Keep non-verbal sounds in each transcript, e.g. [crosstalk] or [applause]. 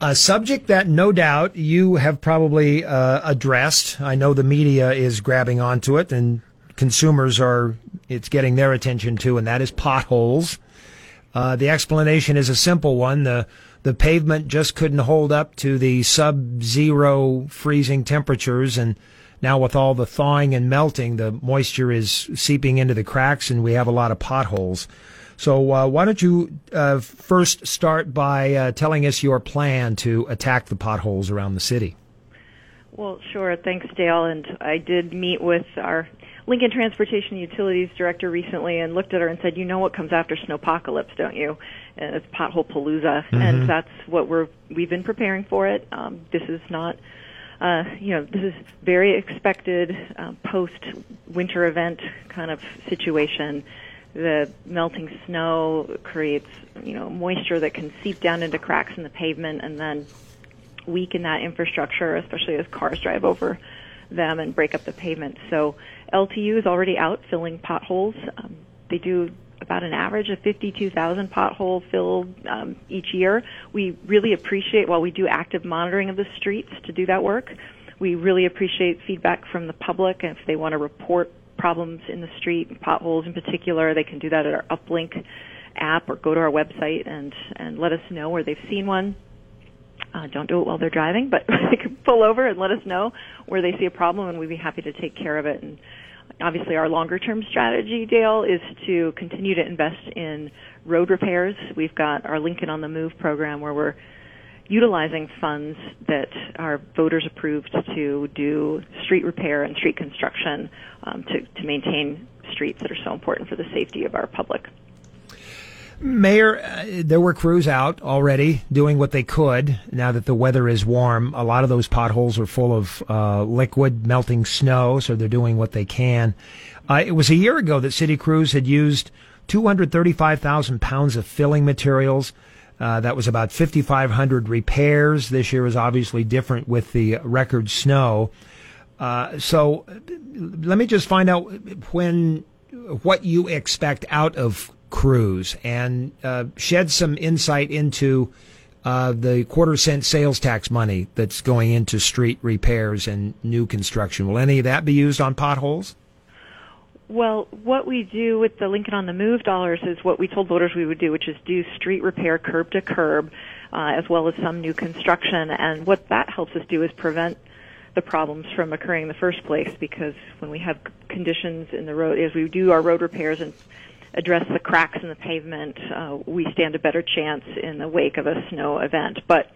A subject that no doubt you have probably uh, addressed. I know the media is grabbing onto it and consumers are, it's getting their attention too, and that is potholes. Uh, the explanation is a simple one. The, the pavement just couldn't hold up to the sub-zero freezing temperatures and now with all the thawing and melting, the moisture is seeping into the cracks and we have a lot of potholes. So uh, why don't you uh, first start by uh, telling us your plan to attack the potholes around the city? Well, sure. Thanks, Dale. And I did meet with our Lincoln Transportation Utilities Director recently and looked at her and said, "You know what comes after snowpocalypse, don't you? And it's pothole palooza, mm-hmm. and that's what we're we've been preparing for it. Um, this is not." Uh, you know, this is very expected uh, post winter event kind of situation the melting snow creates you know moisture that can seep down into cracks in the pavement and then weaken that infrastructure, especially as cars drive over them and break up the pavement. So LTU is already out filling potholes. Um, they do about an average of 52,000 pothole filled um, each year. We really appreciate while we do active monitoring of the streets to do that work. We really appreciate feedback from the public if they want to report problems in the street, potholes in particular, they can do that at our UPLNK app or go to our website and and let us know where they've seen one. Uh, don't do it while they're driving, but [laughs] they can pull over and let us know where they see a problem, and we'd be happy to take care of it. And obviously, our longer term strategy, Dale, is to continue to invest in road repairs. We've got our Lincoln on the Move program where we're utilizing funds that are voters approved to do street repair and street construction um, to, to maintain streets that are so important for the safety of our public. Mayor, uh, there were crews out already doing what they could now that the weather is warm. A lot of those potholes are full of uh, liquid melting snow, so they're doing what they can. Uh, it was a year ago that city crews had used 235,000 pounds of filling materials uh, that was about 5,500 repairs. This year is obviously different with the record snow. Uh, so let me just find out when what you expect out of crews and uh, shed some insight into uh, the quarter cent sales tax money that's going into street repairs and new construction. Will any of that be used on potholes? Well, what we do with the Lincoln on the Move dollars is what we told voters we would do, which is do street repair curb to curb, uh, as well as some new construction. And what that helps us do is prevent the problems from occurring in the first place because when we have conditions in the road, as we do our road repairs and address the cracks in the pavement, uh, we stand a better chance in the wake of a snow event. But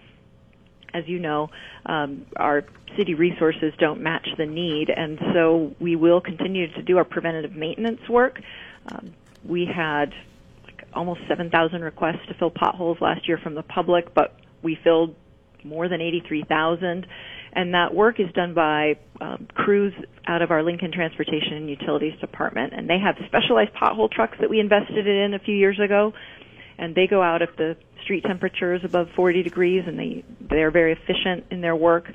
as you know, um, our city resources don't match the need, and so we will continue to do our preventative maintenance work. Um, we had like almost 7,000 requests to fill potholes last year from the public, but we filled more than 83,000. And that work is done by um, crews out of our Lincoln Transportation and Utilities Department. And they have specialized pothole trucks that we invested in a few years ago. And they go out if the street temperature is above 40 degrees and they, they're very efficient in their work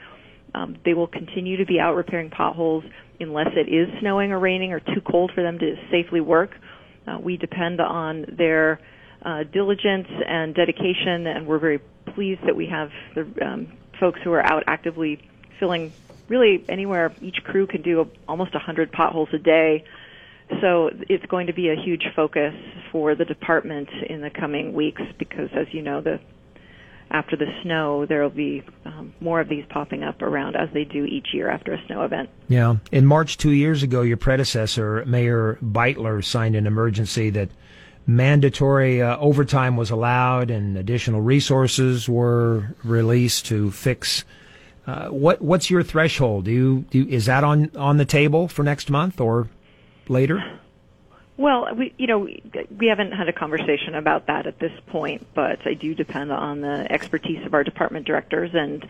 um, they will continue to be out repairing potholes unless it is snowing or raining or too cold for them to safely work. Uh, we depend on their uh, diligence and dedication, and we're very pleased that we have the um, folks who are out actively filling really anywhere. Each crew can do almost 100 potholes a day. So it's going to be a huge focus for the department in the coming weeks because, as you know, the after the snow, there will be um, more of these popping up around as they do each year after a snow event. Yeah. In March two years ago, your predecessor, Mayor Beutler, signed an emergency that mandatory uh, overtime was allowed and additional resources were released to fix. Uh, what what's your threshold? Do you, do is that on on the table for next month or later? Well, we, you know, we haven't had a conversation about that at this point, but I do depend on the expertise of our department directors. And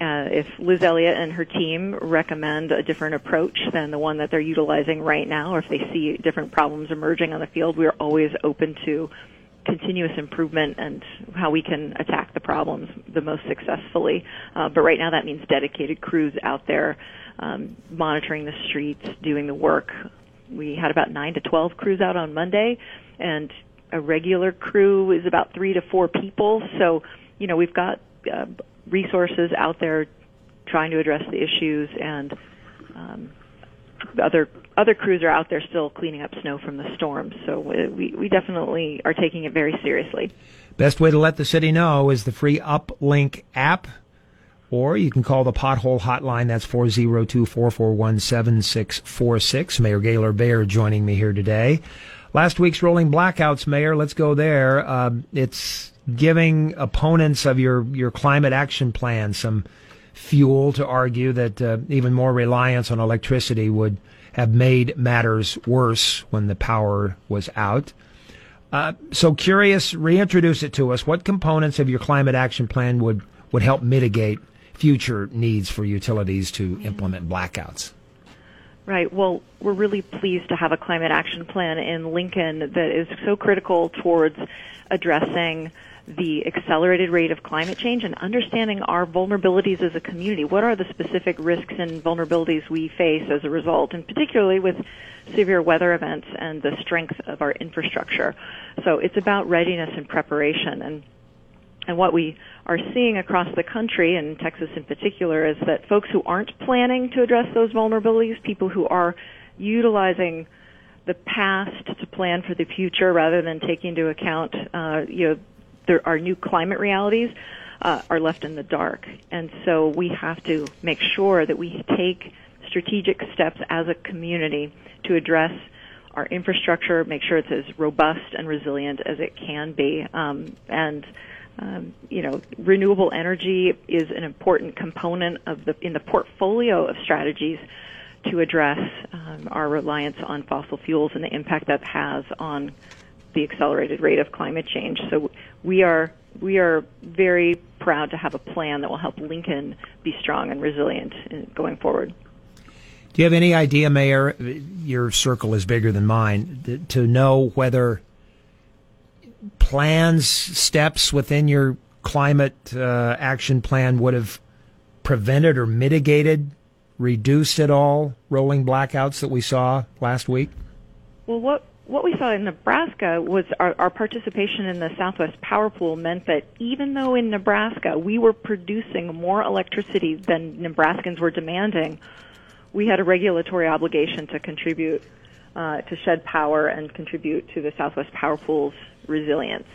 uh, if Liz Elliott and her team recommend a different approach than the one that they're utilizing right now, or if they see different problems emerging on the field, we are always open to continuous improvement and how we can attack the problems the most successfully. Uh, but right now, that means dedicated crews out there um, monitoring the streets, doing the work we had about nine to twelve crews out on Monday, and a regular crew is about three to four people. So, you know, we've got uh, resources out there trying to address the issues, and um, other other crews are out there still cleaning up snow from the storm. So we we definitely are taking it very seriously. Best way to let the city know is the free UPLNK app or you can call the pothole hotline. That's 402-441-7646. Mayor Gaylor Baird joining me here today. Last week's rolling blackouts, Mayor, let's go there. Uh, it's giving opponents of your, your climate action plan some fuel to argue that uh, even more reliance on electricity would have made matters worse when the power was out. Uh, so curious, reintroduce it to us. What components of your climate action plan would, would help mitigate future needs for utilities to implement blackouts. Right. Well, we're really pleased to have a climate action plan in Lincoln that is so critical towards addressing the accelerated rate of climate change and understanding our vulnerabilities as a community. What are the specific risks and vulnerabilities we face as a result, and particularly with severe weather events and the strength of our infrastructure. So it's about readiness and preparation. And and what we are seeing across the country, and Texas in particular, is that folks who aren't planning to address those vulnerabilities, people who are utilizing the past to plan for the future rather than taking into account, uh, you know, there are new climate realities, uh, are left in the dark. And so we have to make sure that we take strategic steps as a community to address our infrastructure, make sure it's as robust and resilient as it can be, um, and um, you know, renewable energy is an important component of the in the portfolio of strategies to address um, our reliance on fossil fuels and the impact that has on the accelerated rate of climate change. So we are we are very proud to have a plan that will help Lincoln be strong and resilient going forward. Do you have any idea, Mayor? Your circle is bigger than mine to know whether plans, steps within your climate uh, action plan would have prevented or mitigated, reduced at all rolling blackouts that we saw last week? Well, what what we saw in Nebraska was our, our, participation in the Southwest Power Pool meant that even though in Nebraska we were producing more electricity than Nebraskans were demanding, we had a regulatory obligation to contribute uh, to shed power and contribute to the Southwest Power Pool's resilience.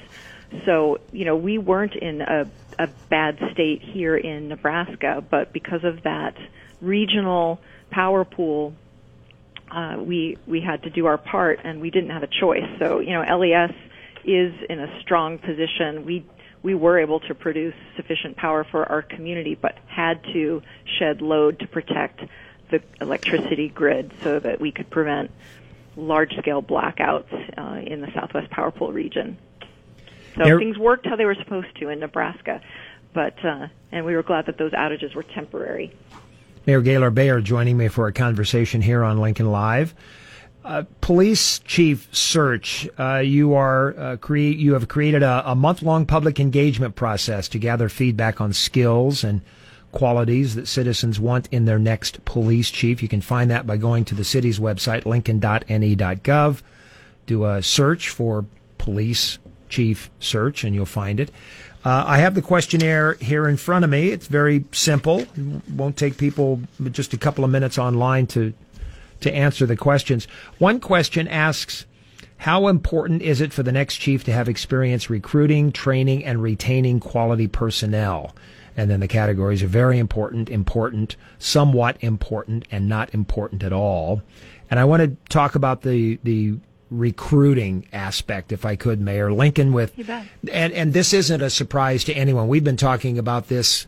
So, you know, we weren't in a, a bad state here in Nebraska, but because of that regional power pool, uh, we we had to do our part, and we didn't have a choice. So, you know, LES is in a strong position. We we were able to produce sufficient power for our community, but had to shed load to protect the electricity grid so that we could prevent large scale blackouts uh, in the Southwest Power Pool region. So there, things worked how they were supposed to in Nebraska, but uh, and we were glad that those outages were temporary. Mayor Gaylor Baird joining me for a conversation here on Lincoln Live. Uh, police chief search. Uh, you are uh, create. You have created a, a month long public engagement process to gather feedback on skills and qualities that citizens want in their next police chief. You can find that by going to the city's website, lincoln.ne.gov. Do a search for police chief search and you'll find it. Uh, I have the questionnaire here in front of me. It's very simple. It won't take people just a couple of minutes online to to answer the questions. One question asks, how important is it for the next chief to have experience recruiting, training, and retaining quality personnel? And then the categories are very important, important, somewhat important, and not important at all. And I want to talk about the, the recruiting aspect, if I could, Mayor Lincoln. With and and this isn't a surprise to anyone. We've been talking about this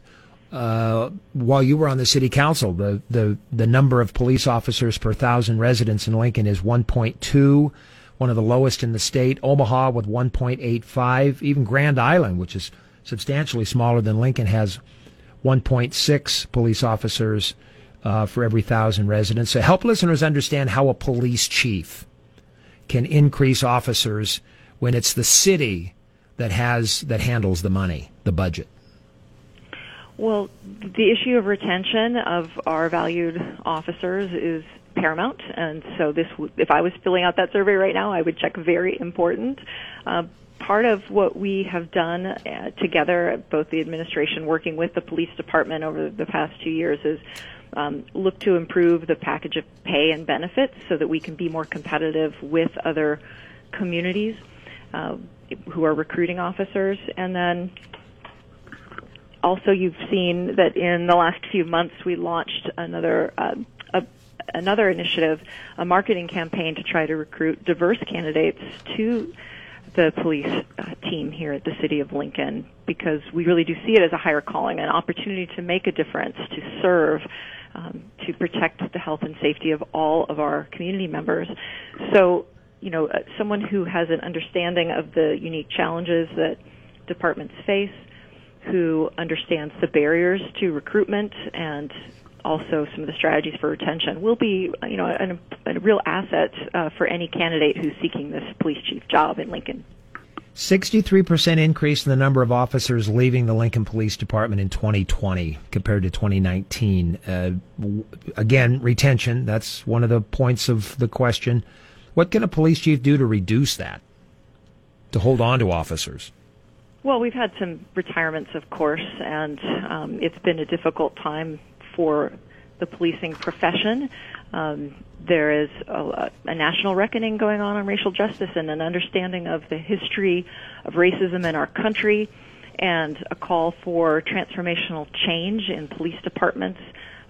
uh, while you were on the city council. The the the number of police officers per thousand residents in Lincoln is 1.2. one of the lowest in the state. Omaha with 1.85. Even Grand Island, which is substantially smaller than Lincoln, has 1.6 police officers uh, for every thousand residents. So help listeners understand how a police chief can increase officers when it's the city that has that handles the money, the budget. Well, the issue of retention of our valued officers is paramount, and so this, if I was filling out that survey right now, I would check very important. Uh, part of what we have done uh, together, both the administration working with the police department over the past two years, is um, look to improve the package of pay and benefits so that we can be more competitive with other communities uh, who are recruiting officers, and then also you've seen that in the last few months we launched another uh, another initiative, a marketing campaign to try to recruit diverse candidates to the police uh, team here at the city of Lincoln because we really do see it as a higher calling, an opportunity to make a difference, to serve, um, to protect the health and safety of all of our community members. So, you know, uh, someone who has an understanding of the unique challenges that departments face, who understands the barriers to recruitment and also some of the strategies for retention will be, you know, an, a real asset uh, for any candidate who's seeking this police chief job in Lincoln. 63% increase in the number of officers leaving the Lincoln Police Department in 2020 compared to 2019. Uh, again, retention, that's one of the points of the question. What can a police chief do to reduce that, to hold on to officers? Well, we've had some retirements, of course, and um, it's been a difficult time for the policing profession. Um, there is a, a, national reckoning going on on racial justice and an understanding of the history of racism in our country and a call for transformational change in police departments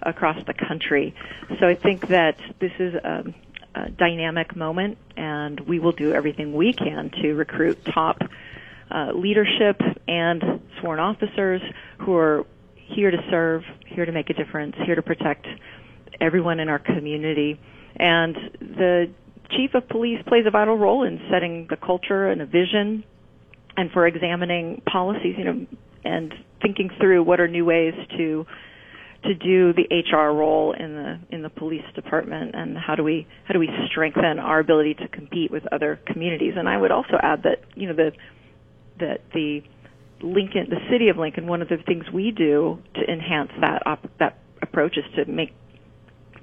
across the country. So I think that this is a, a dynamic moment and we will do everything we can to recruit top uh, leadership and sworn officers who are here to serve, here to make a difference, here to protect everyone in our community. And the chief of police plays a vital role in setting the culture and a vision and for examining policies, you know, and thinking through what are new ways to to do the HR role in the in the police department and how do we how do we strengthen our ability to compete with other communities and I would also add that you know the that the Lincoln, the city of Lincoln, one of the things we do to enhance that op- that approach is to make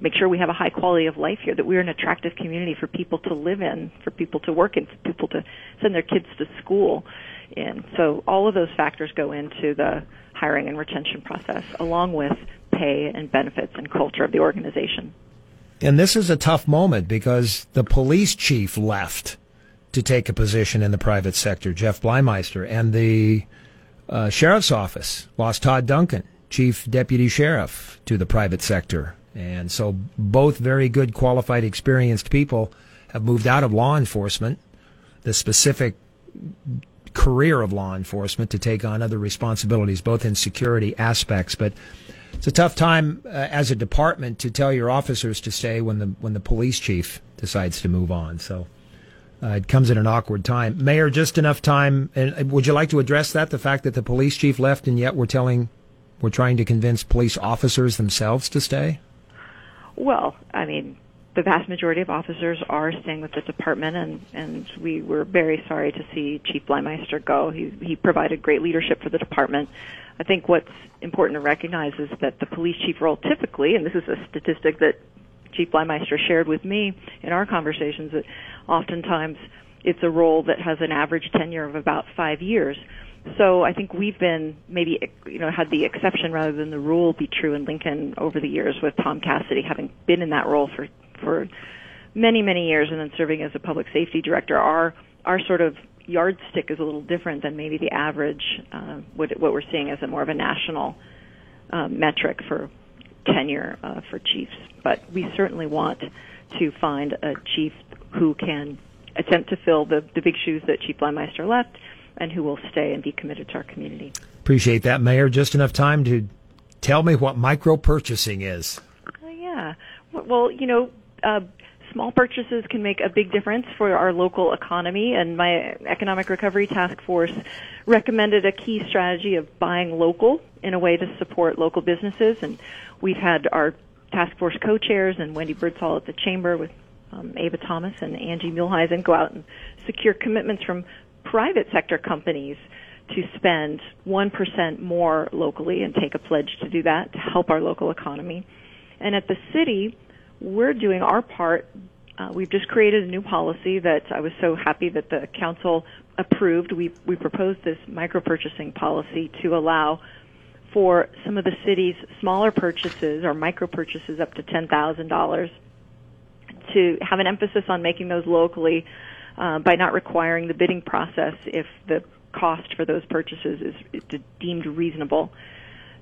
make sure we have a high quality of life here, that we're an attractive community for people to live in, for people to work in, for people to send their kids to school in. So all of those factors go into the hiring and retention process, along with pay and benefits and culture of the organization. And this is a tough moment because the police chief left to take a position in the private sector, Jeff Bliemeister, and the uh, sheriff's office lost Todd Duncan, chief deputy sheriff, to the private sector. And so both very good, qualified, experienced people have moved out of law enforcement, the specific career of law enforcement, to take on other responsibilities, both in security aspects. But it's a tough time uh, as a department to tell your officers to stay when the when the police chief decides to move on. So uh, it comes at an awkward time. Mayor, just enough time. And uh, would you like to address that? The fact that the police chief left, and yet we're telling, we're trying to convince police officers themselves to stay. Well, I mean, the vast majority of officers are staying with the department, and and we were very sorry to see Chief Bliemeister go. He he provided great leadership for the department. I think what's important to recognize is that the police chief role typically, and this is a statistic that Chief Bliemeister shared with me in our conversations that oftentimes it's a role that has an average tenure of about five years. So I think we've been maybe you know had the exception rather than the rule be true in Lincoln over the years with Tom Casady having been in that role for for many many years and then serving as a public safety director. Our our sort of yardstick is a little different than maybe the average uh, what what we're seeing as a more of a national uh, metric for tenure uh, for chiefs. But we certainly want to find a chief who can attempt to fill the, the big shoes that Chief Bliemeister left and who will stay and be committed to our community. Appreciate that, Mayor. Just enough time to tell me what micro purchasing is. Uh, yeah. Well, you know, uh, small purchases can make a big difference for our local economy. And my economic recovery task force recommended a key strategy of buying local in a way to support local businesses. And we've had our task force co-chairs and Wendy Birdsall at the chamber with um, Ava Thomas and Angie Muhleisen go out and secure commitments from private sector companies to spend 1% more locally and take a pledge to do that to help our local economy. And at the city, we're doing our part. Uh, we've just created a new policy that I was so happy that the council approved. We, we proposed this micro purchasing policy to allow for some of the city's smaller purchases or micro purchases up to $10,000 to have an emphasis on making those locally uh, by not requiring the bidding process if the cost for those purchases is, is deemed reasonable.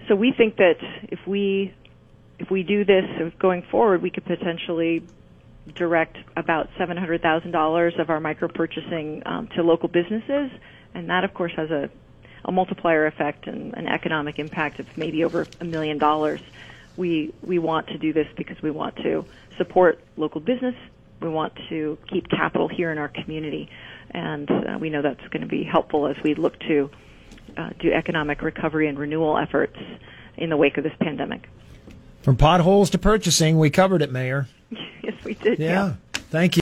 So we think that if we if we do this going forward, we could potentially direct about $700,000 of our micro purchasing um, to local businesses, and that, of course, has a, a multiplier effect and an economic impact of maybe over a million dollars. We we want to do this because we want to support local business. We want to keep capital here in our community, and uh, we know that's going to be helpful as we look to uh, do economic recovery and renewal efforts in the wake of this pandemic. From potholes to purchasing, we covered it, Mayor. [laughs] yes, we did. Yeah. yeah. Thank you.